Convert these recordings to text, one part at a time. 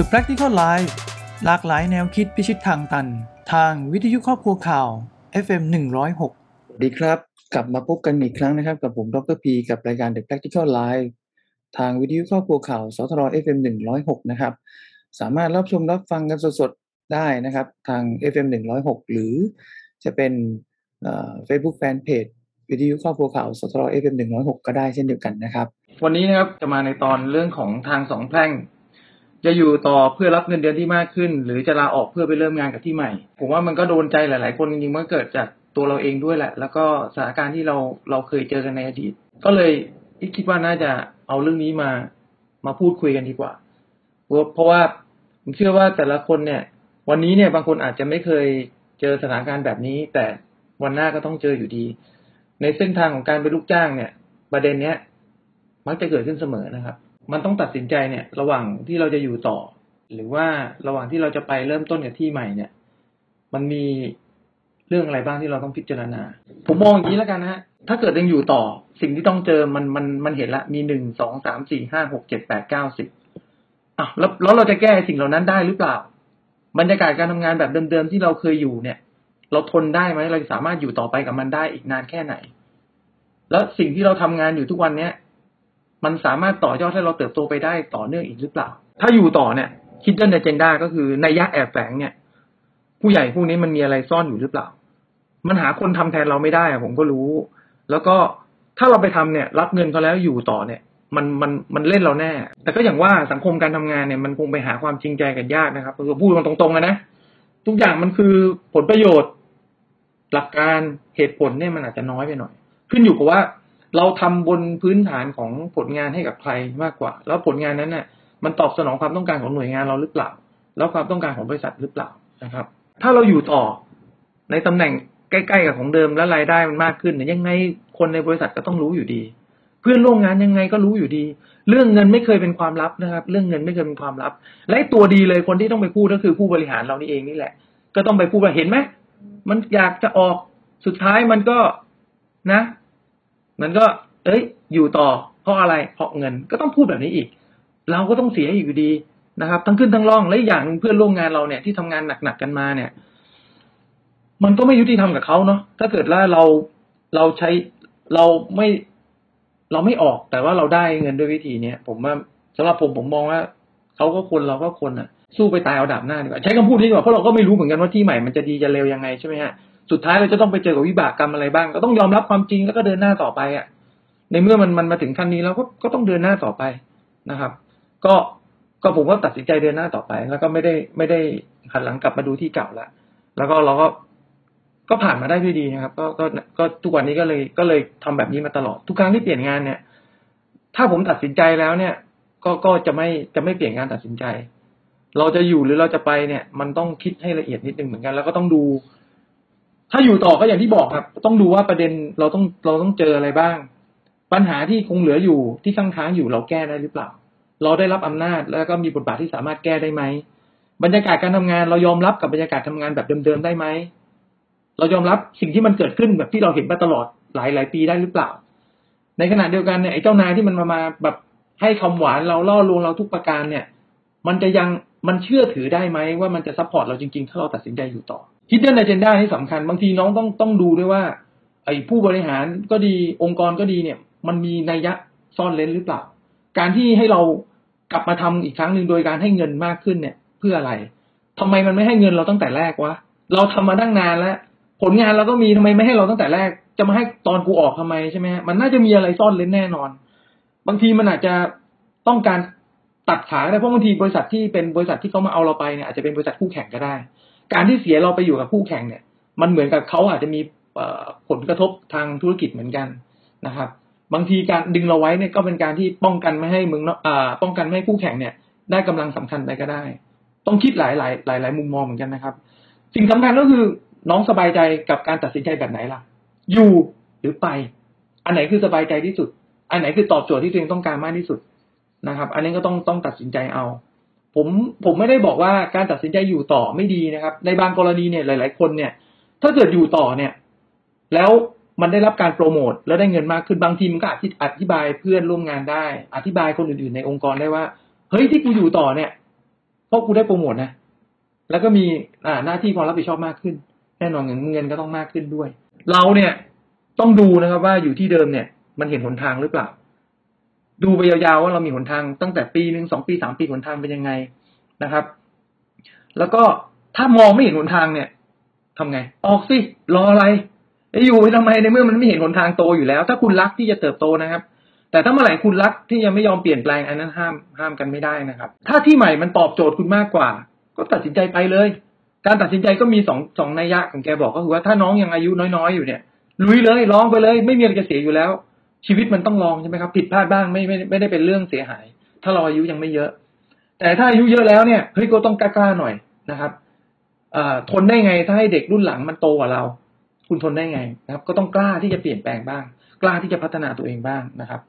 The Practical Life หลากหลายแนวคิดพิชิตทางตัน ทางวิทยุครอบครัวข่าว FM 106สวัสดีครับ กลับมาพบกันอีกครั้งนะครับ กับผมดรพีกับรายการ The Practical Live ทางวิทยุครอบครัวข่าวสทร FM 106นะครับ สามารถรับชมรับฟังกันสดๆ ได้นะครับ ทาง FM 106 หรือจะเป็นเฟซบุ๊กแฟนเพจวิทยุครอบครัวข่าวสทร FM 106 ก็ได้เช่นเดียวกันนะครับ วันนี้นะครับจะมาในตอนเรื่องของทางสองแพร่ง จะอยู่ต่อเพื่อรับเงินเดือนที่มากขึ้น หรือจะลาออกเพื่อไปเริ่มงานกับที่ใหม่ ผมว่ามันก็โดนใจหลาย ๆ คนจริงๆมันเกิดจากตัวเราเองด้วยแหละ แล้วก็สถานการณ์ที่เราเราเคยเจอกันในอดีต ก็เลยคิดว่าน่าจะเอาเรื่องนี้มามาพูดคุยกันดีกว่า เพราะว่าผมเชื่อว่าแต่ละคนเนี่ย วันนี้เนี่ยบางคนอาจจะไม่เคยเจอสถานการณ์แบบนี้ แต่วันหน้าก็ต้องเจออยู่ดี ในเส้นทางของการเป็นลูกจ้างเนี่ย ประเด็นเนี้ย มักจะเกิดขึ้นเสมอนะครับ มันต้องตัดสินใจเนี่ย ระหว่างที่เราจะอยู่ต่อ หรือว่าระหว่างที่เราจะไปเริ่มต้นกับที่ใหม่เนี่ย มันมีเรื่องอะไรบ้างที่เราต้องพิจารณา ผมมองอย่างนี้แล้วกันนะฮะ ถ้าเกิดยังอยู่ต่อ สิ่งที่ต้องเจอมันมันมันเห็นละ มีหนึ่งสองสามสี่ห้าหกเจ็ดแปดเก้าสิบอะแล้วแล้วเราจะแก้สิ่งเหล่านั้นได้หรือเปล่า บรรยากาศการทำงานแบบเดิมๆที่เราเคยอยู่เนี่ย เราทนได้ไหมเราสามารถอยู่ต่อไปกับมันได้อีกนานแค่ไหน แล้วสิ่งที่เราทำงานอยู่ทุกวันเนี้ย มันสามารถต่อยอดให้เราเติบโตไปได้ต่อเนื่องอีกหรือเปล่า ถ้าอยู่ต่อเนี่ยคิดเรื่องในเจนด้าก็คือในยะแอบแฝงเนี่ย ผู้ใหญ่พวกนี้มันมีอะไรซ่อนอยู่หรือเปล่า มันหาคนทำแทนเราไม่ได้ผมก็รู้ แล้วก็ถ้าเราไปทำเนี่ย รับเงินเขาแล้วอยู่ต่อเนี่ย มันมันมันเล่นเราแน่ แต่ก็อย่างว่าสังคมการทำงานเนี่ยมันคงไปหาความจริงใจกันยากนะครับคือพูดตรงๆนะทุกอย่างมันคือผลประโยชน์ หลักการเหตุผลเนี่ยมันอาจจะน้อยไปหน่อย ขึ้นอยู่กับว่า เราทำบนพื้นฐานของผลงานให้กับใครมากกว่า แล้วผลงานนั้นเนี่ยมันตอบสนองความต้องการของหน่วยงานเราหรือเปล่า แล้วความต้องการของบริษัทหรือเปล่านะครับ ถ้าเราอยู่ต่อในตำแหน่งใกล้ๆกับของเดิมแล้วรายได้มันมากขึ้นเนี่ยยังไงคนในบริษัทก็ต้องรู้อยู่ดี เพื่อนร่วมงานยังไงก็รู้อยู่ดี เรื่องเงินไม่เคยเป็นความลับนะครับ เรื่องเงินไม่เคยเป็นความลับ และตัวดีเลยคนที่ต้องไปพูดก็คือผู้บริหารเรานี่เองนี่แหละ ก็ต้องไปพูดว่าเห็นไหมมันอยากจะออกสุดท้ายมันก็นะ มันก็ เอ้ย อยู่ต่อเพราะอะไรเพราะเงินก็ต้องพูดแบบนี้อีก เราก็ต้องเสียอยู่ดีนะครับ ทั้งขึ้นทั้งล่องและอย่างเพื่อนร่วมงานเราเนี่ยที่ทำงานหนักๆกันมาเนี่ย มันก็ไม่ยุติธรรมกับเขาเนาะถ้าเกิดว่าเราเราใช้เราไม่เราไม่ออกแต่ว่าเราได้เงินด้วยวิธีเนี้ยผมว่าสำหรับผมผมมองว่าเขาก็คนเราก็คนอะ สู้ไปตายเอาดับหน้าดีกว่าใช้คำพูดนี้ดีกว่าเพราะเราก็ไม่รู้เหมือนกันว่าที่ใหม่มันจะดีจะเร็วยังไงใช่ไหมฮะ สุดท้ายเราจะต้องไปเจอกับวิบากกรรมอะไรบ้าง ก็ต้องยอมรับความจริงแล้วก็เดินหน้าต่อไปอะ ในเมื่อมันมันมาถึงขั้นนี้แล้วก็ก็ต้องเดินหน้าต่อไปนะครับ ก็ก็ผมก็ตัดสินใจเดินหน้าต่อไป แล้วก็ไม่ได้ไม่ได้หันหลังกลับมาดูที่เก่าละแล้วก็เราก็ก็ผ่านมาได้ด้วยดีนะครับ ก็ก็ก็ทุกวันนี้ก็เลยก็เลยทำแบบนี้มาตลอดทุกครั้งที่เปลี่ยนงานเนี่ย ถ้าผมตัดสินใจแล้วเนี่ย ก็ก็จะไม่จะไม่เปลี่ยนงานตัดสินใจ เราจะอยู่หรือเราจะไปเนี่ย มันต้องคิดให้ละเอียดนิดนึงเหมือนกัน แล้วก็ต้องดู ถ้าอยู่ต่อก็อย่างที่บอกครับ ต้องดูว่าประเด็นเราต้องเราต้องเจออะไรบ้าง ปัญหาที่คงเหลืออยู่ที่ค้างค้างอยู่เราแก้ได้หรือเปล่า เราได้รับอำนาจแล้วก็มีบทบาทที่สามารถแก้ได้ไหมบรรยากาศการทำงานเรายอมรับกับบรรยากาศทำงานแบบเดิมๆได้ไหมเรายอมรับสิ่งที่มันเกิดขึ้นแบบที่เราเห็นมาตลอดหลายหลายปีได้หรือเปล่า ในขณะเดียวกันเนี่ยไอ้เจ้านายที่มันมามาแบบให้คำหวานเราล่อลวงเราทุกประการเนี่ย มันจะยัง มันเชื่อถือได้ไหมว่ามันจะ support เราจริงๆ ถ้าเราตัดสินใจอยู่ต่อคิดเรื่อง agenda นี่สำคัญ บางทีน้องต้องต้องดูด้วยว่า ไอ้ผู้บริหารก็ดีองค์กรก็ดีเนี่ย มันมีนัยยะซ่อนเร้นหรือเปล่า การที่ให้เรากลับมาทำอีกครั้งหนึ่งโดยการให้เงินมากขึ้นเนี่ย เพื่ออะไรทำไมมันไม่ให้เงินเราตั้งแต่แรกวะเราทำมาตั้งนานแล้ว ผลงานเราก็มีทำไมไม่ให้เราตั้งแต่แรก จะมาให้ตอนกูออกทำไมใช่ไหมมันน่าจะมีอะไรซ่อนเล้นแน่นอน บางทีมันอาจจะต้องการ ตัดขาได้เพราะบางทีบริษัทที่เป็นบริษัทที่เขามาเอาเราไปเนี่ยอาจจะเป็นบริษัทคู่แข่งก็ได้ การที่เสียเราไปอยู่กับคู่แข่งเนี่ย มันเหมือนกับเขาอาจจะมีผลกระทบทางธุรกิจเหมือนกันนะครับ บางทีการดึงเราไว้เนี่ยก็เป็นการที่ป้องกันไม่ให้มึงอ่าป้องกันไม่ให้คู่แข่งเนี่ย ได้กำลังสำคัญไปก็ได้ ต้องคิดหลายหลายหลายหลายมุมมองเหมือนกันนะครับ สิ่งสำคัญก็คือน้องสบายใจกับการตัดสินใจแบบไหนล่ะ อยู่หรือไป อันไหนคือสบายใจที่สุด อันไหนคือตอบโจทย์ที่ตัวเองต้องการมากที่สุด นะครับ อันนี้ก็ต้องต้องตัดสินใจเอา ผมผมไม่ได้บอกว่าการตัดสินใจอยู่ต่อไม่ดีนะครับ ในบางกรณีเนี่ยหลาย ๆ คนเนี่ย ถ้าเกิดอยู่ต่อเนี่ย แล้วมันได้รับการโปรโมทแล้วได้เงินมากขึ้นบางทีมันก็อธิบายเพื่อนร่วมงานได้ อธิบายคนอื่น ๆ ในองค์กรได้ว่าเฮ้ยที่กูอยู่ต่อเนี่ยเพราะกูได้โปรโมทนะแล้วก็มีอ่าหน้าที่ความรับผิดชอบมากขึ้น แน่นอนเงินเงินก็ต้องมากขึ้นด้วย เราเนี่ยต้องดูนะครับว่าอยู่ที่เดิมเนี่ย มันเห็นหนทางหรือเปล่า ดูไปยาวๆว่าเรามีหนทางตั้งแต่ปีหนึ่งสองปีสามปีหนทางเป็นยังไงนะครับ แล้วก็ถ้ามองไม่เห็นหนทางเนี่ยทำไง ออกสิรออะไรไอ้อยู่ไปทำไมในเมื่อมันไม่เห็นหนทางโตอยู่แล้ว ถ้าคุณรักที่จะเติบโตนะครับ แต่ถ้าเมื่อไหร่คุณรักที่ยังไม่ยอมเปลี่ยนแปลงอันนั้นห้ามห้ามกันไม่ได้นะครับ ถ้าที่ใหม่มันตอบโจทย์คุณมากกว่า ก็ตัดสินใจไปเลย การตัดสินใจก็มีสองสองนัยยะของแกบอกก็คือว่าถ้าน้องยังอายุน้อยๆอยู่เนี่ยลุยเลยลองไปเลย ไม่มีอะไรจะเสียอยู่แล้ว ชีวิตมันต้องลองใช่ไหมครับ ผิดพลาดบ้างไม่ไม่ไม่ได้เป็นเรื่องเสียหาย ถ้าเราอายุยังไม่เยอะ แต่ถ้าอายุเยอะแล้วเนี่ยเฮ้ยก็ต้องกล้าๆหน่อยนะครับอทนได้ไงถ้าให้เด็กรุ่นหลังมันโตกว่าเรา คุณทนได้ไงนะครับ ก็ต้องกล้าที่จะเปลี่ยนแปลงบ้าง กล้าที่จะพัฒนาตัวเองบ้างนะครับ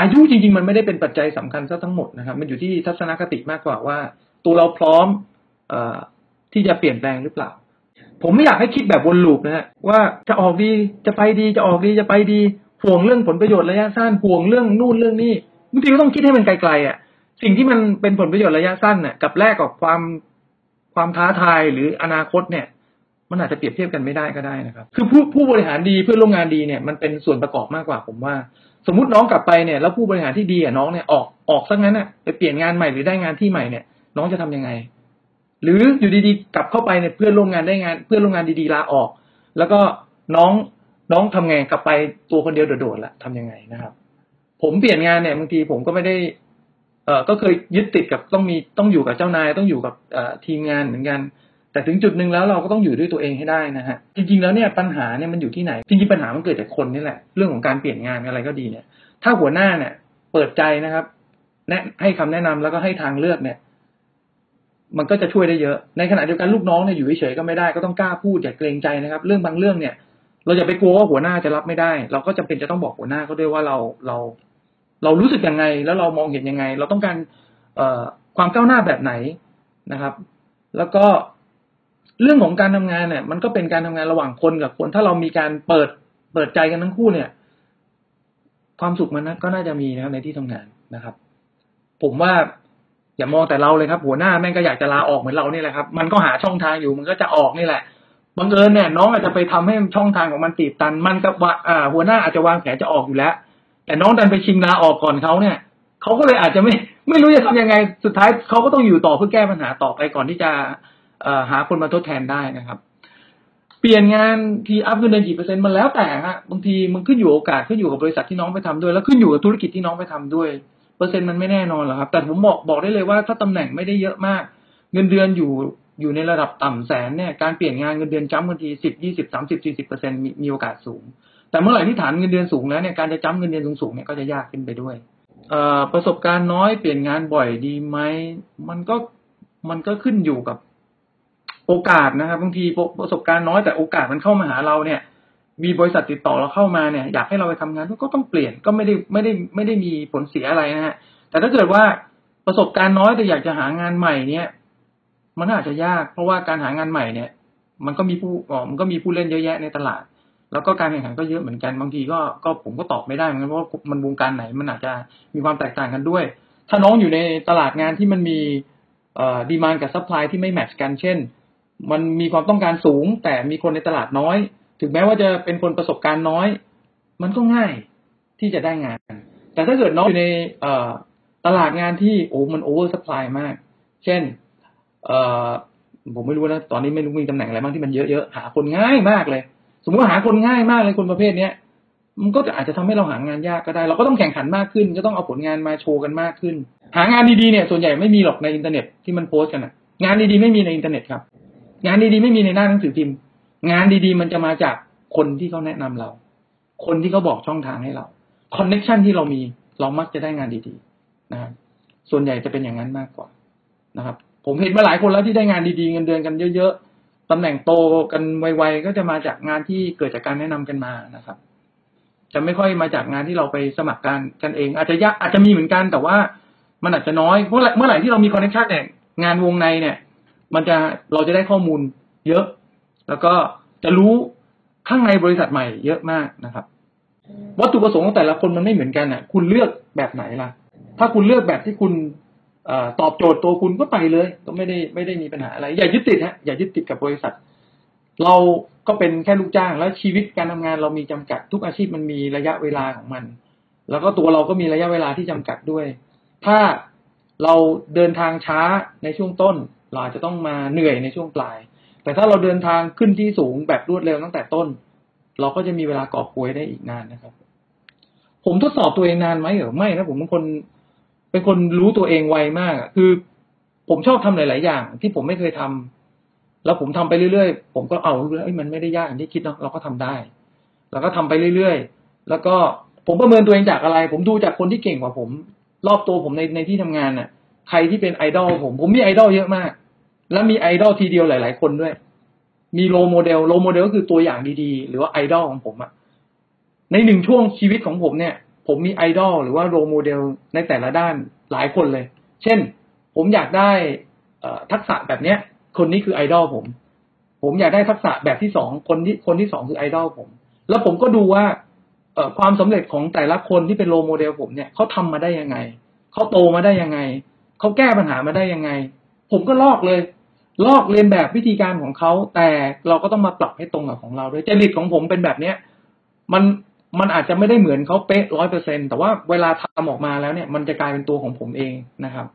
อายุจริง ๆ มันไม่ได้เป็นปัจจัยสำคัญซะทั้งหมดนะครับ มันอยู่ที่ทัศนคติมากกว่าว่า ตัวเราพร้อมอที่จะเปลี่ยนแปลงหรือเปล่า ผมไม่อยากให้คิดแบบวนลูปนะฮะว่าจะออกดีจะไปดีจะออกดีจะไปดี ห่วงเรื่องผลประโยชน์ระยะสั้นห่วงเรื่องนู่นเรื่องนี้บางทีก็ต้องคิดให้มันไกลๆอะ สิ่งที่มันเป็นผลประโยชน์ระยะสั้นน่ะกับแลกกับความความท้าทายหรืออนาคตเนี่ย มันอาจจะเปรียบเทียบกันไม่ได้ก็ได้นะครับ คือผู้ผู้บริหารดีเพื่อนร่วมงานดีเนี่ยมันเป็นส่วนประกอบมากกว่าผมว่า สมมติน้องกลับไปเนี่ย แล้วผู้บริหารที่ดีอะน้องเนี่ยออกออกซะงั้นน่ะไปเปลี่ยนงานใหม่หรือได้งานที่ใหม่เนี่ย น้องจะทำยังไง หรืออยู่ดีๆกลับเข้าไปเนี่ยเพื่อนร่วมงานได้งาน เพื่อนร่วมงานดีๆลาออก แล้วก็น้อง น้องทำไงกลับไปตัวคนเดียวโดดๆละทำยังไงนะครับ ผมเปลี่ยนงานเนี่ยบางทีผมก็ไม่ได้ เอ่อก็เคยยึดติดกับต้องมีต้องอยู่กับเจ้านายต้องอยู่กับทีมงานเหมือนกัน แต่ถึงจุดหนึ่งแล้วเราก็ต้องอยู่ด้วยตัวเองให้ได้นะฮะจริงๆแล้วเนี่ยปัญหาเนี่ยมันอยู่ที่ไหนจริงๆปัญหามันเกิดจากคนนี่แหละเรื่องของการเปลี่ยนงานอะไรก็ดีเนี่ย ถ้าหัวหน้าเนี่ย เปิดใจนะครับแนะให้คำแนะนำแล้วก็ให้ทางเลือกเนี่ย มันก็จะช่วยได้เยอะ ในขณะเดียวกันลูกน้องเนี่ยอยู่เฉยๆก็ไม่ได้ก็ต้องกล้าพูดอย่าเกรงใจนะครับ เรื่องบางเรื่องเนี่ย เราอย่าไปกลัวว่าหัวหน้าจะรับไม่ได้ เราก็จำเป็นจะต้องบอกหัวหน้าเขาด้วยว่าเราเรา เรารู้สึกยังไง แล้วเรามองเห็นยังไง เราต้องการเอ่อความก้าวหน้าแบบไหนนะครับ แล้วก็เรื่องของการทำงานเนี่ย มันก็เป็นการทำงานระหว่างคนกับคน ถ้าเรามีการเปิดเปิดใจกันทั้งคู่เนี่ย ความสุขมันก็น่าจะมีนะครับในที่ทำงานนะครับ ผมว่าอย่ามองแต่เราเลยครับ หัวหน้าแม่งก็อยากจะลาออกเหมือนเราเนี่แหละครับ มันก็หาช่องทางอยู่มันก็จะออกนี่แหละ บังเอิญเนี่ยน้องอาจจะไปทำให้ช่องทางของมันตีบตัน มันกับว่าหัวหน้าอาจจะวางแผนจะออกอยู่แล้ว แต่น้องดันไปชิงลาออกก่อนเขาเนี่ยเขาก็เลยอาจจะไม่ไม่รู้จะทำยังไง สุดท้ายเขาก็ต้องอยู่ต่อเพื่อแก้ปัญหาต่อไปก่อนที่จะหาคนมาทดแทนได้นะครับ เปลี่ยนงานทีอัพเงินเดือนกี่เปอร์เซ็นต์มันแล้วแต่ฮะบางทีมันขึ้นอยู่โอกาสขึ้นอยู่กับบริษัทที่น้องไปทำด้วย แล้วขึ้นอยู่กับธุรกิจที่น้องไปทำด้วย เปอร์เซ็นต์มันไม่แน่นอนหรอกครับ แต่ผมบอกบอกได้เลยว่าถ้าตำแหน่งไม่ได้เยอะมาก เงินเดือนอยู่ อยู่ในระดับต่ำแสนเนี่ยการเปลี่ยนงานเงินเดือนจ้ำกันทีสิบยี่สิบสามสิบสี่สิบเปอร์เซ็นต์มีโอกาสสูง แต่เมื่อไหร่ที่ฐานเงินเดือนสูงแล้วเนี่ยการจะจ้ำเงินเดือนสูงๆเนี่ยก็จะยากขึ้นไปด้วยเออประสบการณ์น้อยเปลี่ยนงานบ่อยดีไหมมันก็มันก็ขึ้นอยู่กับโอกาสนะครับบางทีประสบการณ์น้อยแต่โอกาสมันเข้ามาหาเราเนี่ย มีบริษัทติดต่อเราเข้ามาเนี่ย อยากให้เราไปทำงานก็ต้องเปลี่ยนก็ไม่ได้ไม่ได้ไม่ได้มีผลเสียอะไรนะฮะแต่ถ้าเกิดว่าประสบการณ์น้อยแต่อยากจะหางานใหม่เนี่ย มันอาจจะยาก เพราะว่าการหางานใหม่เนี่ย มันก็มีผู้อ๋อมันก็มีผู้เล่นเยอะแยะในตลาด แล้วก็การแข่งขันก็เยอะเหมือนกันบางทีก็ก็ผมก็ตอบไม่ได้เหมือนกันเพราะมันวงการไหนมันอาจจะมีความแตกต่างกันด้วย ถ้าน้องอยู่ในตลาดงานที่มันมีเอ่อ demand กับ supply ที่ไม่ match กันเช่น มันมีความต้องการสูง แต่มีคนในตลาดน้อย ถึงแม้ว่าจะเป็นคนประสบการณ์น้อย มันก็ง่ายที่จะได้งาน แต่ถ้าเกิดน้องอยู่ในตลาดงานที่โอ้มัน oversupply มาก เช่น เอ่อผมไม่รู้นะตอนนี้ไม่รู้มีตำแหน่งอะไรบ้างที่มันเยอะๆหาคนง่ายมากเลย สมมติว่าหาคนง่ายมากเลยคนประเภทเนี้ยมันก็จะอาจจะทำให้เราหางานยากก็ได้ เราก็ต้องแข่งขันมากขึ้น ก็ต้องเอาผลงานมาโชว์กันมากขึ้น หางานดีๆเนี่ยส่วนใหญ่ไม่มีหรอกในอินเทอร์เน็ตที่มันโพสต์กันอะงานดีๆไม่มีในอินเทอร์เน็ตครับ งานดีๆไม่มีในหน้าหนังสือพิมพ์ งานดีๆ มันจะมาจากคนที่เขาแนะนำเรา คนที่เขาบอกช่องทางให้เรา connection ที่เรามีเรามักจะได้งานดีๆนะครับส่วนใหญ่จะเป็นอย่างนั้นมากกว่านะครับ ผมเห็นมาหลายคนแล้วที่ได้งานดีๆเงินเดือนกันเยอะๆตำแหน่งโตกันไวๆก็จะมาจากงานที่เกิดจากการแนะนำกันมานะครับ จะไม่ค่อยมาจากงานที่เราไปสมัครงานกันเอง อาจจะยากอาจจะมีเหมือนกันแต่ว่ามันอาจจะน้อยเมื่อไหร่เมื่อไหร่ที่เรามี connection เนี่ยงานวงในเนี่ย มันจะเราจะได้ข้อมูลเยอะ แล้วก็จะรู้ข้างในบริษัทใหม่เยอะมากนะครับ วัตถุประสงค์ของแต่ละคนมันไม่เหมือนกันอะ คุณเลือกแบบไหนล่ะ ถ้าคุณเลือกแบบที่คุณ ตอบโจทย์ตัวคุณก็ไปเลย ก็ไม่ได้ไม่ได้มีปัญหาอะไร อย่ายึดติดฮะอย่ายึดติดกับบริษัท เราก็เป็นแค่ลูกจ้างแล้วชีวิตการทำงานเรามีจำกัด ทุกอาชีพมันมีระยะเวลาของมัน แล้วก็ตัวเราก็มีระยะเวลาที่จำกัดด้วย ถ้าเราเดินทางช้าในช่วงต้น เราอาจจะต้องมาเหนื่อยในช่วงปลาย แต่ถ้าเราเดินทางขึ้นที่สูงแบบรวดเร็วตั้งแต่ต้น เราก็จะมีเวลากอบโกยได้อีกนานนะครับ ผมทดสอบตัวเองนานไหมเหรอไม่นะผมเป็นคน เป็นคนรู้ตัวเองไวมากคือ ผมชอบทำหลาย ๆ อย่าง ที่ผมไม่เคยทำแล้วผมทำไปเรื่อย ๆ ผมก็เอาเอ้ยมันไม่ได้ยากอย่างที่คิดเนาะเราก็ทำได้ แล้วก็ทำไปเรื่อย ๆ แล้วก็ผมประเมินตัวเองจากอะไร ผมดูจากคนที่เก่งกว่าผม รอบตัวผมในในที่ทำงานน่ะ ใครที่เป็นไอดอลผม ผมมีไอดอลเยอะมาก แล้วมีไอดอลทีเดียวหลาย ๆ คนด้วย มี role model role model ก็คือตัวอย่างดี ๆ หรือว่าไอดอลของผมอะในหนึ่งช่วงชีวิตของผมเนี่ย ผมมีไอดอลหรือว่า role model ในแต่ละด้านหลายคนเลย เช่น ผมอยากได้ทักษะแบบเนี้ย คนนี้คือไอดอลผม ผมอยากได้ทักษะแบบที่สองคนที่คนที่สองคือไอดอลผม แล้วผมก็ดูว่าความสำเร็จของแต่ละคนที่เป็น role model ผมเนี่ยเขาทำมาได้ยังไงเขาโตมาได้ยังไงเขาแก้ปัญหามาได้ยังไง ผมก็ลอกเลย ลอกเลียนแบบวิธีการของเขาแต่เราก็ต้องมาปรับให้ตรงกับของเราด้วยจริตของผมเป็นแบบเนี้ย มัน มันอาจจะไม่ได้เหมือนเขาเป๊ะร้อยเปอร์เซ็นต์แต่ว่าเวลาทำออกมาแล้วเนี่ย มันจะกลายเป็นตัวของผมเองนะครับ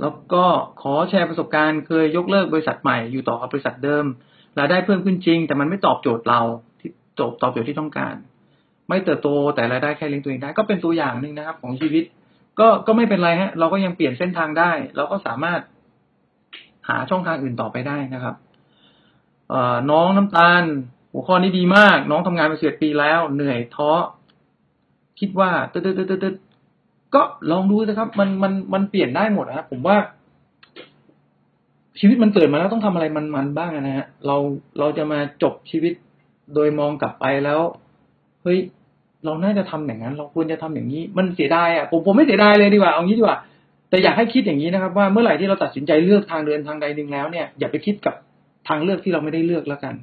แล้วก็ขอแชร์ประสบการณ์เคยยกเลิกบริษัทใหม่อยู่ต่อกับบริษัทเดิมรายได้เพิ่มขึ้นจริง แต่มันไม่ตอบโจทย์เราที่ตอบตอบโจทย์ที่ต้องการ ไม่เติบโตแต่รายได้แค่เลี้ยงตัวเองได้ ก็เป็นตัวอย่างหนึ่งนะครับ ของชีวิต ก็ก็ไม่เป็นไรฮะ เราก็ยังเปลี่ยนเส้นทางได้ เราก็สามารถหาช่องทางอื่นต่อไปได้นะครับเอ่อน้องน้ำตาล หัวข้อนี้ดีมาก น้องทำงานมาสิบปีแล้ว เหนื่อยท้อ คิดว่าตึ๊ดตึ๊ดตึ๊ดตึ๊ดก็ลองดูนะครับ มันมันมันเปลี่ยนได้หมดนะครับผมว่า ชีวิตมันเกิดมาแล้วต้องทำอะไรมันมันบ้างนะฮะเราเราจะมาจบชีวิตโดยมองกลับไปแล้วเฮ้ยเราน่าจะทำอย่างนั้น เราควรจะทำอย่างนี้ มันเสียดายอะผมผมไม่เสียดายเลยดีกว่าเอางี้ดีกว่า แต่อยากให้คิดอย่างนี้นะครับ ว่าเมื่อไหร่ที่เราตัดสินใจเลือกทางเดินทางใดหนึ่งแล้วเนี่ยอย่าไปคิดกับทางเลือกที่เราไม่ได้เลือกแล้วกัน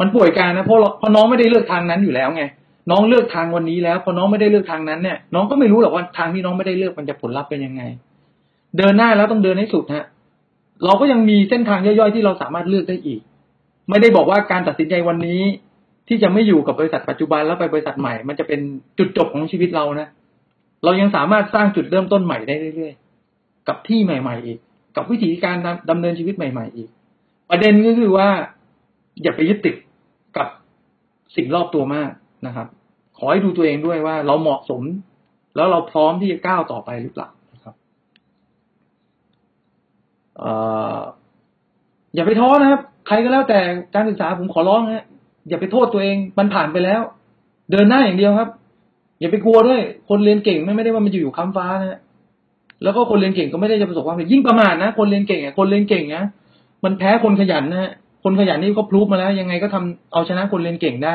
มันป่วยการนะเพราะเพราะน้องไม่ได้เลือกทางนั้นอยู่แล้วไงน้องเลือกทางวันนี้แล้วพอน้องไม่ได้เลือกทางนั้นเนี่ยน้องก็ไม่รู้หรอกว่าทางที่น้องไม่ได้เลือกมันจะผลลัพธ์เป็นยังไง เดินหน้าแล้วต้องเดินให้สุดฮะเราก็ยังมีเส้นทางย่อยๆที่เราสามารถเลือกได้อีก ไม่ได้บอกว่าการตัดสินใจวันนี้ ที่จะไม่อยู่กับบริษัทปัจจุบันแล้วไปบริษัทใหม่ มันจะเป็นจุดจบของชีวิตเรานะเรายังสามารถสร้างจุดเริ่มต้นใหม่ได้เรื่อยๆกับที่ใหม่ ๆ อีก กับวิธีการดำดำเนินชีวิตใหม่ ๆ อีก ประเด็นก็คือว่า อย่าไปยึดติดกับสิ่งรอบตัวมากนะครับ ขอให้ดูตัวเองด้วยว่าเราเหมาะสม แล้วเราพร้อมที่จะก้าวต่อไปหรือเปล่านะครับออย่าไปท้อนะครับ ใครก็แล้วแต่การศึกษาผมขอร้องนะอย่าไปโทษตัวเองมันผ่านไปแล้ว เดินหน้าอย่างเดียวครับ อย่าไปกลัวด้วย คนเรียนเก่งไม่ไม่ได้ว่ามันจะอยู่ค้ำฟ้านะแล้วก็คนเรียนเก่งก็ไม่ได้จะประสบความสำเร็จยิ่งประมาทนะ คนเรียนเก่งอะคนเรียนเก่งนะมันแพ้คนขยันนะฮะ คนขยันนี่ก็พรูฟมาแล้ว ยังไงก็ทำเอาชนะคนเรียนเก่งได้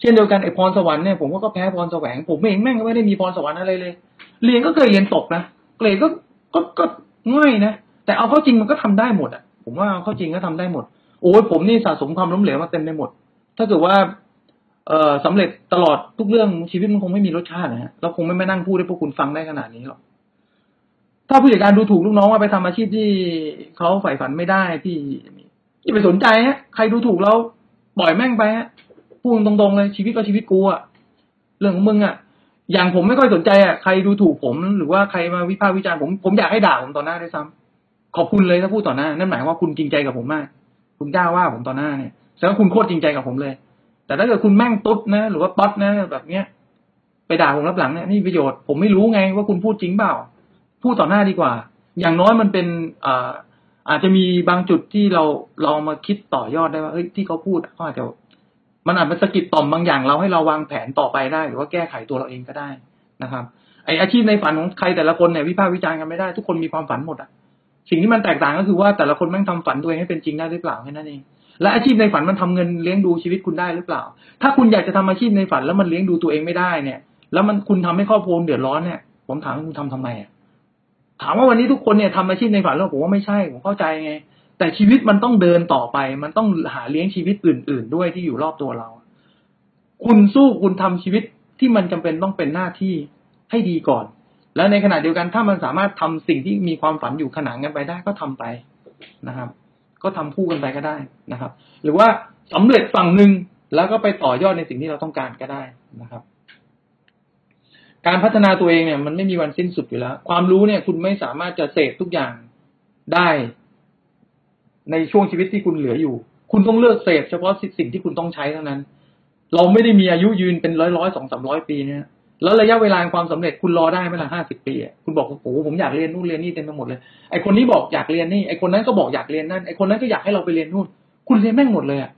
เช่นเดียวกันไอ้พรสวรรค์เนี่ยผมก็แพ้พรแสวงผมเองแม่งก็ไม่ได้มีพรสวรรค์อะไรเลย เรียนก็เคยเรียนตกนะเกรดก็ก็ก็ง่ายนะแต่เอาเข้าจริงมันก็ทำได้หมดอะ ผมว่าเอาเข้าจริงก็ทำได้หมด โอ้ยผมนี่สะสมความล้มเหลวมาเต็มไปหมด ถ้าเกิดว่าเอ่อสำเร็จตลอดทุกเรื่องชีวิตมันคงไม่มีรสชาตินะฮะเราคงไม่มานั่งพูดให้พวกคุณฟังได้ขนาดนี้หรอกถ้าผู้จัดการดูถูกลูกน้องว่าไปทำอาชีพที่เขาใฝ่ฝันไม่ได้ที่ อย่าไปสนใจฮะใครดูถูกเราปล่อยแม่งไปฮะพูดตรงๆเลยชีวิตก็ชีวิตกูอะเรื่องของมึงอะอย่างผมไม่ค่อยสนใจอะใครดูถูกผมหรือว่าใครมาวิพากษ์วิจารณ์ผมผมอยากให้ด่าผมต่อหน้าด้วยซ้ำขอบคุณเลยถ้าพูดต่อหน้า นั่นหมายว่าคุณจริงใจกับผมมาก คุณกล้าว่าผมต่อหน้าเนี่ยแสดงว่าคุณโคตรจริงใจกับผมเลย แต่ถ้าเกิดคุณแม่งตุ๊ดนะ หรือว่าป๊อตนะ แบบเนี้ยไปด่าผมรับหลังเนี่ยนี่ประโยชน์ผมไม่รู้ไงว่าคุณพูดจริงเปล่า พูดต่อหน้าดีกว่า อย่างน้อยมันเป็นอ่า อาจจะมีบางจุดที่เราเรามาคิดต่อยอดได้ว่าเฮ้ยที่เขาพูดเขาอาจจะมันอาจเป็นสะกิดต่อมบางอย่างเราให้เราวางแผนต่อไปได้ หรือว่าแก้ไขตัวเราเองก็ได้นะครับ ไออาชีพในฝันของใครแต่ละคนเนี่ยวิพากษ์วิจารณ์กันไม่ได้ทุกคนมีความฝันหมดอะสิ่งที่มันแตกต่างก็คือว่าแต่ละคนแม่งทำฝันตัวเองให้เป็นจริงได้หรือเปล่าแค่นั้นเองและอาชีพในฝันมันทำเงินเลี้ยงดูชีวิตคุณได้หรือเปล่า ถ้าคุณอยากจะทำอาชีพในฝันแล้วมันเลี้ยงดูตัวเองไม่ได้เนี่ย แล้วมันคุณทำให้ครอบครัวเดือดร้อนเนี่ย ผมถามคุณทำทำไมอะ ถามว่าวันนี้ทุกคนเนี่ยทำอาชีพในฝันแล้วผมว่าไม่ใช่ผมเข้าใจไง แต่ชีวิตมันต้องเดินต่อไป มันต้องหาเลี้ยงชีวิตอื่น ๆ ด้วยที่อยู่รอบตัวเรา คุณสู้คุณทำชีวิตที่มันจำเป็นต้องเป็นหน้าที่ให้ดีก่อน แล้วในขณะเดียวกันถ้ามันสามารถทำสิ่งที่มีความฝันอยู่ขนานกันไปได้ก็ทำไปนะครับ ก็ทำคู่กันไปก็ได้นะครับ หรือว่าสำเร็จฝั่งหนึ่งแล้วก็ไปต่อยอดในสิ่งที่เราต้องการก็ได้นะครับ การพัฒนาตัวเองเนี่ยมันไม่มีวันสิ้นสุดอยู่แล้ว ความรู้เนี่ย คุณไม่สามารถจะเสพทุกอย่างได้ในช่วงชีวิตที่คุณเหลืออยู่ คุณต้องเลือกเสพเฉพาะสิ่งที่คุณต้องใช้เท่านั้น เราไม่ได้มีอายุยืนเป็นร้อยร้อยสองสามร้อยปีเนี่ยแล้วระยะเวลาความสำเร็จคุณรอได้ไหมล่ะห้าสิบปีคุณบอกโอ้โหผมอยากเรียนนู่นเรียนนี่เต็มไปหมดเลยไอคนนี้บอกอยากเรียนนี่ไอคนนั้นก็บอกอยากเรียนนั่นไอคนนั้นก็อยากให้เราไปเรียนนู่น คุณเรียนแม่งหมดเลยอะ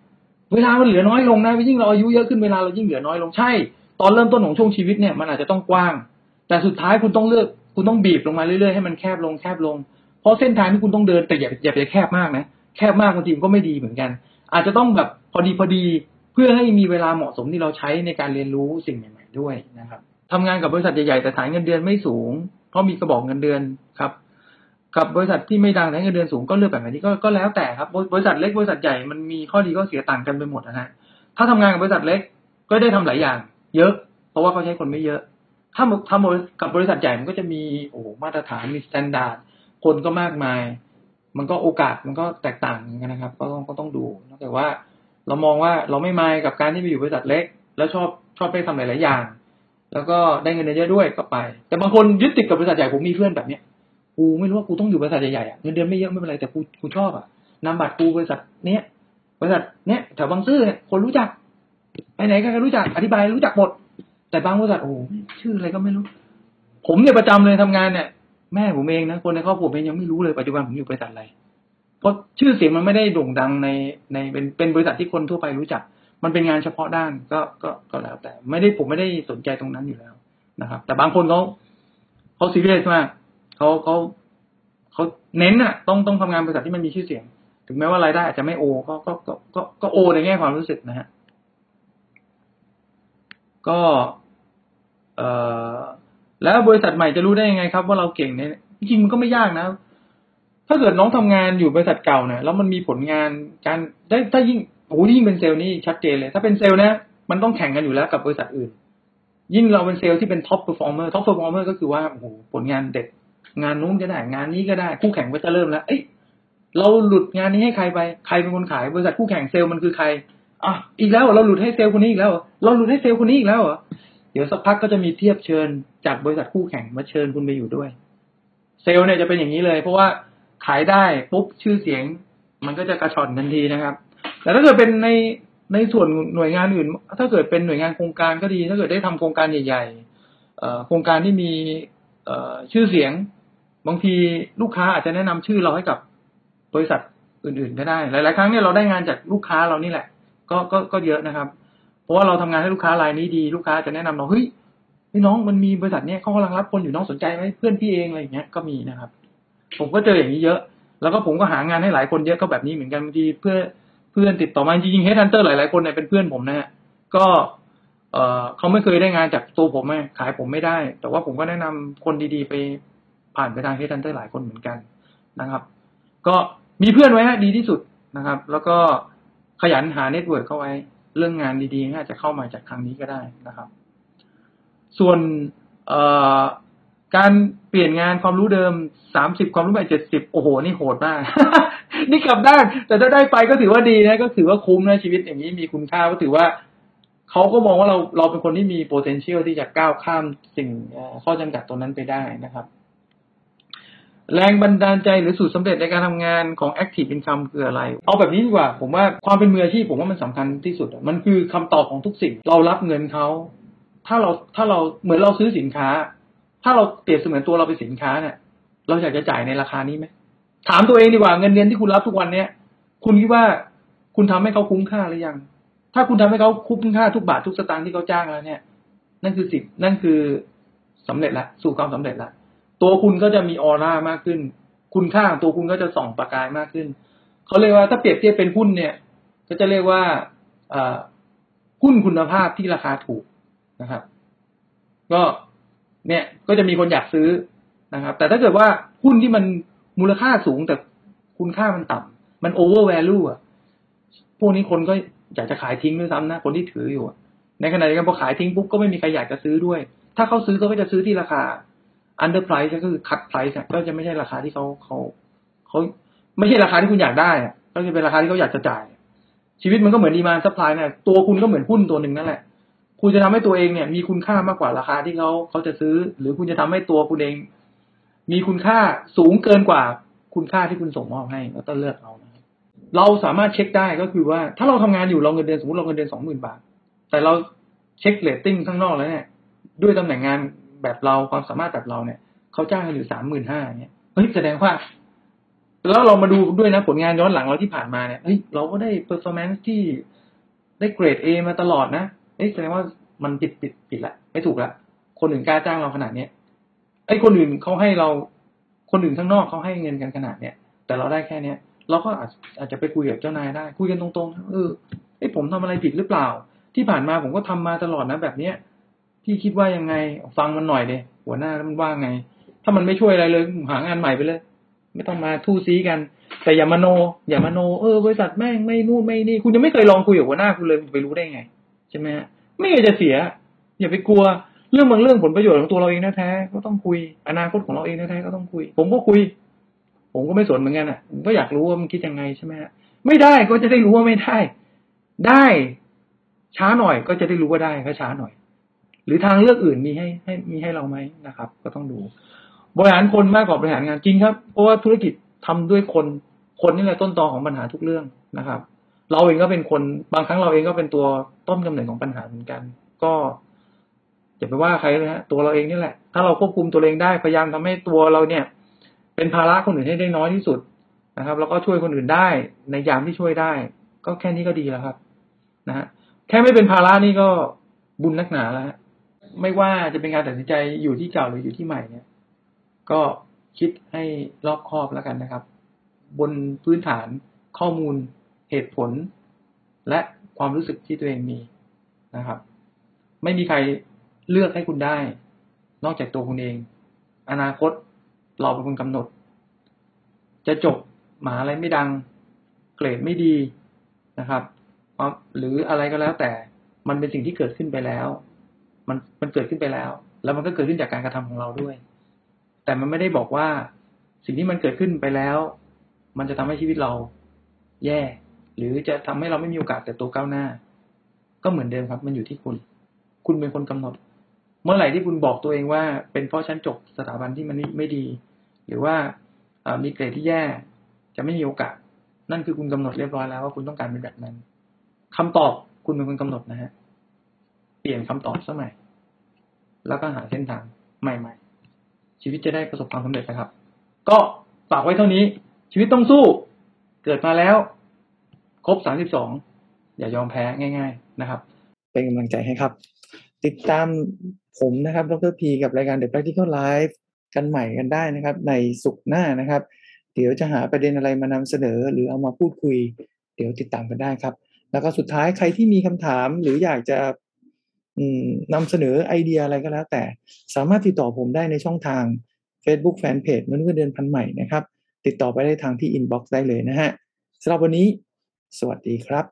เวลามันเหลือน้อยลงนะยิ่งเราอายุเยอะขึ้นเวลาเรายิ่งเหลือน้อยลงใช่ ตอนเริ่มต้นของช่วงชีวิตเนี่ยมันอาจจะต้องกว้าง แต่สุดท้ายคุณต้องเลือก คุณต้องบีบลงมาเรื่อยๆให้มันแคบลงแคบลง เพราะเส้นทางที่คุณต้องเดินแต่อย่าอย่าไปแคบมากนะ แคบมากบางทีมันก็ไม่ดีเหมือนกัน อาจจะต้องแบบพอดีพอดีเพื่อให้มีเวลาเหมาะสมที่เราใช้ในการเรียนรู้สิ่งใหม่ๆด้วยนะครับทำงานกับบริษัทใหญ่ๆแต่ฐานเงินเดือนไม่สูง เพราะมีกระบอกเงินเดือนครับกับบริษัทที่ไม่ดังแต่เงินเดือนสูงก็เลือกแบบไหนก็ก็แล้วแต่ครับบริษัทเล็กบริษัทใหญ่มันมีข้อดีข้อเสียต่างกันไปหมดนะฮะถ้าทำงานกับบริษัทเล็กก็ได้ทำหลายอย่าง เยอะ เพราะว่าเขาใช้คนไม่เยอะ ถ้าทำกับบริษัทใหญ่มันก็จะมีโอ้มาตรฐานมีมาตรฐานคนก็มากมาย มันก็โอกาสมันก็แตกต่างกันนะครับ ก็ต้องก็ต้องดูนอกจากว่า เรามองว่าเราไม่มายกับการที่ไปอยู่บริษัทเล็ก แล้วชอบชอบไปทำหลายๆอย่าง แล้วก็ได้เงินเยอะด้วยก็ไป แต่บางคนยึดติดกับบริษัทใหญ่ผมมีเพื่อนแบบเนี้ยกูไม่รู้ว่ากูต้องอยู่บริษัทใหญ่ๆอะเงินเดือนไม่เยอะไม่เป็นไรแต่กูกูชอบอะนามบัตรกูบริษัทเนี้ยบริษัทเนี้ยแถวบางซื่อเนี่ยคนรู้จัก ไปไหนก็รู้จักอธิบายรู้จักหมด แต่บางบริษัทโอ้ชื่ออะไรก็ไม่รู้ ผมเนี่ยประจำเลยทำงานเนี่ย แม่ผมเองนะคนในครอบครัวเองยังไม่รู้เลยปัจจุบันผมอยู่บริษัทอะไรเพราะชื่อเสียงมันไม่ได้โด่งดังในในเป็นเป็นบริษัทที่คนทั่วไปรู้จัก มันเป็นงานเฉพาะด้านก็ก็ก็แล้วแต่ ไม่ได้ผมไม่ได้สนใจตรงนั้นอยู่แล้วนะครับ แต่บางคนเขาเขาซีเรียสมากเขาเขาเขาเน้นอะ ต้องต้องทำงานบริษัทที่มันมีชื่อเสียง ถึงแม้ว่ารายได้อาจจะไม่โอก็ก็ก็ก็โอในแง่ความรู้สึกนะฮะ ก็เออแล้วบริษัทใหม่จะรู้ได้ยังไงครับ ว่าเราเก่งเนี่ยจริงมันก็ไม่ยากนะ ถ้าเกิดน้องทำงานอยู่บริษัทเก่าเนี่ยแล้วมันมีผลงานการได้ถ้ายิ่งโอ้ยิ่งเป็นเซลล์นี่ชัดเจนเลย ถ้าเป็นเซลล์นะ มันต้องแข่งกันอยู่แล้วกับบริษัทอื่น ยิ่งเราเป็นเซลล์ที่เป็น top performer top performer ก็คือว่าโอ้โหผลงานเด็ด งานนู้นก็ได้ งานนี้ก็ได้ คู่แข่งก็จะเริ่มแล้ว เอ้ยเราหลุดงานนี้ให้ใครไป ใครเป็นคนขาย บริษัทคู่แข่งเซลล์มันคือใคร อะอีกแล้วเราหลุดให้เซลล์คนนี้อีกแล้วเราหลุดให้เซลล์คนนี้อีกแล้วเหรอเดี๋ยวสักพักก็จะมีเทียบเชิญจากบริษัทคู่แข่งมาเชิญคุณไปอยู่ด้วย เซลล์เนี่ยจะเป็นอย่างนี้เลย เพราะว่าขายได้ปุ๊บชื่อเสียง มันก็จะกระชอนทันทีนะครับ แต่ถ้าเกิดเป็นในในส่วนหน่วยงานอื่น ถ้าเกิดเป็นหน่วยงานโครงการก็ดี ถ้าเกิดได้ทำโครงการใหญ่ๆโครงการที่มีชื่อเสียง บางทีลูกค้าอาจจะแนะนำชื่อเราให้กับบริษัทอื่นๆก็ได้ หลายๆครั้งเนี่ยเราได้งานจากลูกค้าเรานี่แหละ ก็ก็ก็เยอะนะครับ เพราะว่าเราทำงานให้ลูกค้ารายนี้ดีลูกค้าจะแนะนำเราเฮ้ยพี่น้องมันมีบริษัทเนี้ยเขากำลังรับคนอยู่น้องสนใจไหมเพื่อนพี่เองอะไรอย่างเงี้ยก็มีนะครับ ผมก็เจออย่างนี้เยอะ แล้วก็ผมก็หางานให้หลายคนเยอะก็แบบนี้เหมือนกันบางทีเพื่อเพื่อนติดต่อมาจริงๆ headhunter หลายๆคนเนี่ยเป็นเพื่อนผมนะฮะก็เออเขาไม่เคยได้งานจากตัวผมไงขายผมไม่ได้ แต่ว่าผมก็แนะนำคนดีๆ ไปผ่านไปทาง headhunter หลายคนเหมือนกันนะครับ ก็มีเพื่อนไว้ฮะดีที่สุดนะครับ แล้วก็ ขยันหา network เข้าไว้ เรื่องงานดีๆอาจจะเข้ามาจากทางนี้ก็ได้นะครับ ส่วนการเปลี่ยนงานความรู้เดิมสามสิบความรู้ใหม่เจ็ดสิบโอ้โห นี่โหดมาก นี่กลับด้าน แต่ถ้าได้ไปก็ถือว่าดีนะ ก็ถือว่าคุ้มนะชีวิตอย่างนี้มีคุณค่าก็ถือว่าเขาก็มองว่าเราเราเป็นคนที่มี potential ที่จะก้าวข้ามสิ่งข้อจำกัดตรงนั้นไปได้นะครับ แรงบันดาลใจหรือสูตรสำเร็จในการทำงานของ active income คืออะไร เอาแบบนี้ดีกว่า ผมว่าความเป็นมืออาชีพผมว่ามันสำคัญที่สุด มันคือคำตอบของทุกสิ่ง เรารับเงินเขา ถ้าเราถ้าเราเหมือนเราซื้อสินค้า ถ้าเราเปรียบเสมือนตัวเราเป็นสินค้าเนี่ย เราอยากจะจ่ายในราคานี้ไหม ถามตัวเองดีกว่าเงินเดือนที่คุณรับทุกวันเนี้ยคุณคิดว่าคุณทำให้เขาคุ้มค่าหรือยัง ถ้าคุณทำให้เขาคุ้มค่าทุกบาททุกสตางค์ที่เขาจ้างแล้วเนี่ย นั่นคือสิบนั่นคือสำเร็จละ สู่ความสำเร็จละ ตัวคุณก็จะมีออร่ามากขึ้น คุณค่าของตัวคุณก็จะส่องประกายมากขึ้น เขาเรียกว่าถ้าเปรียบเทียบเป็นหุ้นเนี่ย ก็จะเรียกว่าหุ้นคุณภาพที่ราคาถูกนะครับ ก็เนี่ยก็จะมีคนอยากซื้อนะครับ แต่ถ้าเกิดว่าหุ้นที่มันมูลค่าสูงแต่คุณค่ามันต่ำมันโอเวอร์แวลูอะพวกนี้คนก็อยากจะขายทิ้งด้วยซ้ำนะ คนที่ถืออยู่ในขณะเดียวกันพอขายทิ้งปุ๊บก็ไม่มีใครอยากจะซื้อด้วย ถ้าเขาซื้อเขาก็จะซื้อที่ราคา under price ก็คือ cut price อะก็จะไม่ใช่ราคาที่เขาเขาเขาไม่ใช่ราคาที่คุณอยากได้ก็จะเป็นราคาที่เขาอยากจะจ่าย ชีวิตมันก็เหมือน demand supply เนี่ยตัวคุณก็เหมือนหุ้นตัวหนึ่งนั่นแหละ คุณจะทำให้ตัวเองเนี่ย มีคุณค่ามากกว่าราคาที่เขาเขาจะซื้อ หรือคุณจะทำให้ตัวคุณเอง มีคุณค่าสูงเกินกว่าคุณค่าที่คุณส่งมอบให้ก็ต้องเลือกเอาเราสามารถเช็คได้ก็คือว่า ถ้าเราทำงานอยู่เราเงินเดือนสมมติเราเงินเดือนสองหมื่นบาท แต่เราเช็คเรตติ้งข้างนอกแล้วเนี่ย ด้วยตำแหน่งงาน แบบเราความสามารถแบบเราเนี่ยเขาจ้างกันอยู่สามหมื่นห้าเนี่ยเฮ้ยแสดงว่า แล้วเรามาดูด้วยนะผลงานย้อนหลังเราที่ผ่านมาเนี่ยเฮ้ยเราก็ได้ performance ที่ได้เกรดเอมาตลอดนะเฮ้ยแสดงว่ามันผิดผิดผิดละไม่ถูกละคนอื่นกล้าจ้างเราขนาดเนี้ยไอ้คนอื่นเขาให้เราคนอื่นข้างนอกเขาให้เงินกันขนาดเนี้ยแต่เราได้แค่เนี้ยเราก็อาจอาจจะไปคุยกับเจ้านายได้ คุยกันตรงๆเออไอ้ผมทำอะไรผิดหรือเปล่า ที่ผ่านมาผมก็ทำมาตลอดนะแบบเนี้ย พี่คิดว่ายังไง ฟังมันหน่อยเดยหัวหน้ามันว่าไง ถ้ามันไม่ช่วยอะไรเลย หางานใหม่ไปเลย ไม่ต้องมาทู่ซีกัน แต่อย่ามาโน อย่ามาโน เออบริษัทแม่งไม่นู่นไม่นี่ คุณยังไม่เคยลองคุยกับหัวหน้าคุณเลยไปรู้ได้ไงใช่ไหมฮะไม่เคยจะเสีย อย่าไปกลัวเรื่องบางเรื่องผลประโยชน์ของตัวเราเองแท้ๆก็ต้องคุย อนาคตของเราเองแท้ๆก็ต้องคุย ผมก็คุย ผมก็ไม่สนเหมือนกันอะผมก็อยากรู้ว่ามันคิดยังไงใช่ไหมฮะไม่ได้ก็จะได้รู้ว่าไม่ได้ ได้ ช้าหน่อยก็จะได้รู้ว่าได้ก็ช้าหน่อย รือทางเลือกอื่นมีให้ให้มีให้เราไหมนะครับ ก็ต้องดู บริหารคนมากกว่าบริหารงานจริงครับ เพราะว่าธุรกิจทำด้วยคนคนนี่แหละต้นตอของปัญหาทุกเรื่องนะครับ เราเองก็เป็นคนบางครั้งเราเองก็เป็นตัวต้นกำเนิดของปัญหาเหมือนกัน ก็อย่าไปว่าใครเลยฮะตัวเราเองนี่แหละ ถ้าเราควบคุมตัวเองได้พยายามทำให้ตัวเราเนี่ย เป็นภาระคนอื่นให้ได้น้อยที่สุดนะครับ แล้วก็ช่วยคนอื่นได้ในยามที่ช่วยได้ ก็แค่นี้ก็ดีแล้วครับ นะฮะแค่ไม่เป็นภาระนี่ก็บุญนักหนาแล้วฮะ ไม่ว่าจะเป็นการตัดสินใจอยู่ที่เก่าหรืออยู่ที่ใหม่เนี่ย ก็คิดให้รอบคอบแล้วกันนะครับ บนพื้นฐานข้อมูลเหตุผล และความรู้สึกที่ตัวเองมีนะครับ ไม่มีใครเลือกให้คุณได้ นอกจากตัวคุณเอง อนาคตเราเป็นคนกำหนด จะจบหมหาอะไรไม่ดัง เกรดไม่ดีนะครับหรืออะไรก็แล้วแต่มันเป็นสิ่งที่เกิดขึ้นไปแล้ว มันมันเกิดขึ้นไปแล้ว แล้วมันก็เกิดขึ้นจากการกระทำของเราด้วย แต่มันไม่ได้บอกว่าสิ่งที่มันเกิดขึ้นไปแล้ว มันจะทำให้ชีวิตเราแย่ หรือจะทำให้เราไม่มีโอกาสแต่ตัวก้าวหน้า ก็เหมือนเดิมครับ มันอยู่ที่คุณ คุณเป็นคนกำหนด เมื่อไหร่ที่คุณบอกตัวเองว่า เป็นเพราะฉันจบสถาบันที่มันไม่ดี หรือว่ามีเกรดที่แย่ จะไม่มีโอกาส นั่นคือคุณกำหนดเรียบร้อยแล้วว่าคุณต้องการเป็นแบบนั้นคำตอบคุณเป็นคนกำหนดนะฮะ เปลี่ยนคำตอบสมัย แล้วก็หาเส้นทางใหม่ๆ ชีวิตจะได้ประสบความสำเร็จนะครับ ก็ฝากไว้เท่านี้ ชีวิตต้องสู้ เกิดมาแล้ว ครบสามสิบสองอย่ายอมแพ้ง่าย ๆนะครับ เป็นกำลังใจให้ครับ ติดตามผมนะครับดรพีกับรายการ The Practical Life กันใหม่กันได้นะครับ ในสุขหน้านะครับ เดี๋ยวจะหาประเด็นอะไรมานำเสนอ หรือเอามาพูดคุย เดี๋ยวติดตามกันได้ครับ แล้วก็สุดท้ายใครที่มีคำถามหรืออยากจะ นำเสนอไอเดียอะไรก็แล้ว แต่สามารถติดต่อผมได้ในช่องทาง Facebook Fanpage มนุษย์เงินเดือนพันใหม่นะครับ ติดต่อไปได้ทางที่ inbox ได้เลยนะฮะสำหรับวันนี้ สวัสดีครับ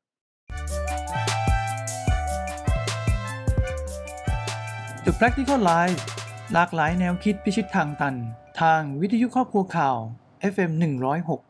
The Practical Life หลากหลายแนวคิดพิชิตทางตัน ทางวิทยุครอบครัวข่าว FM 106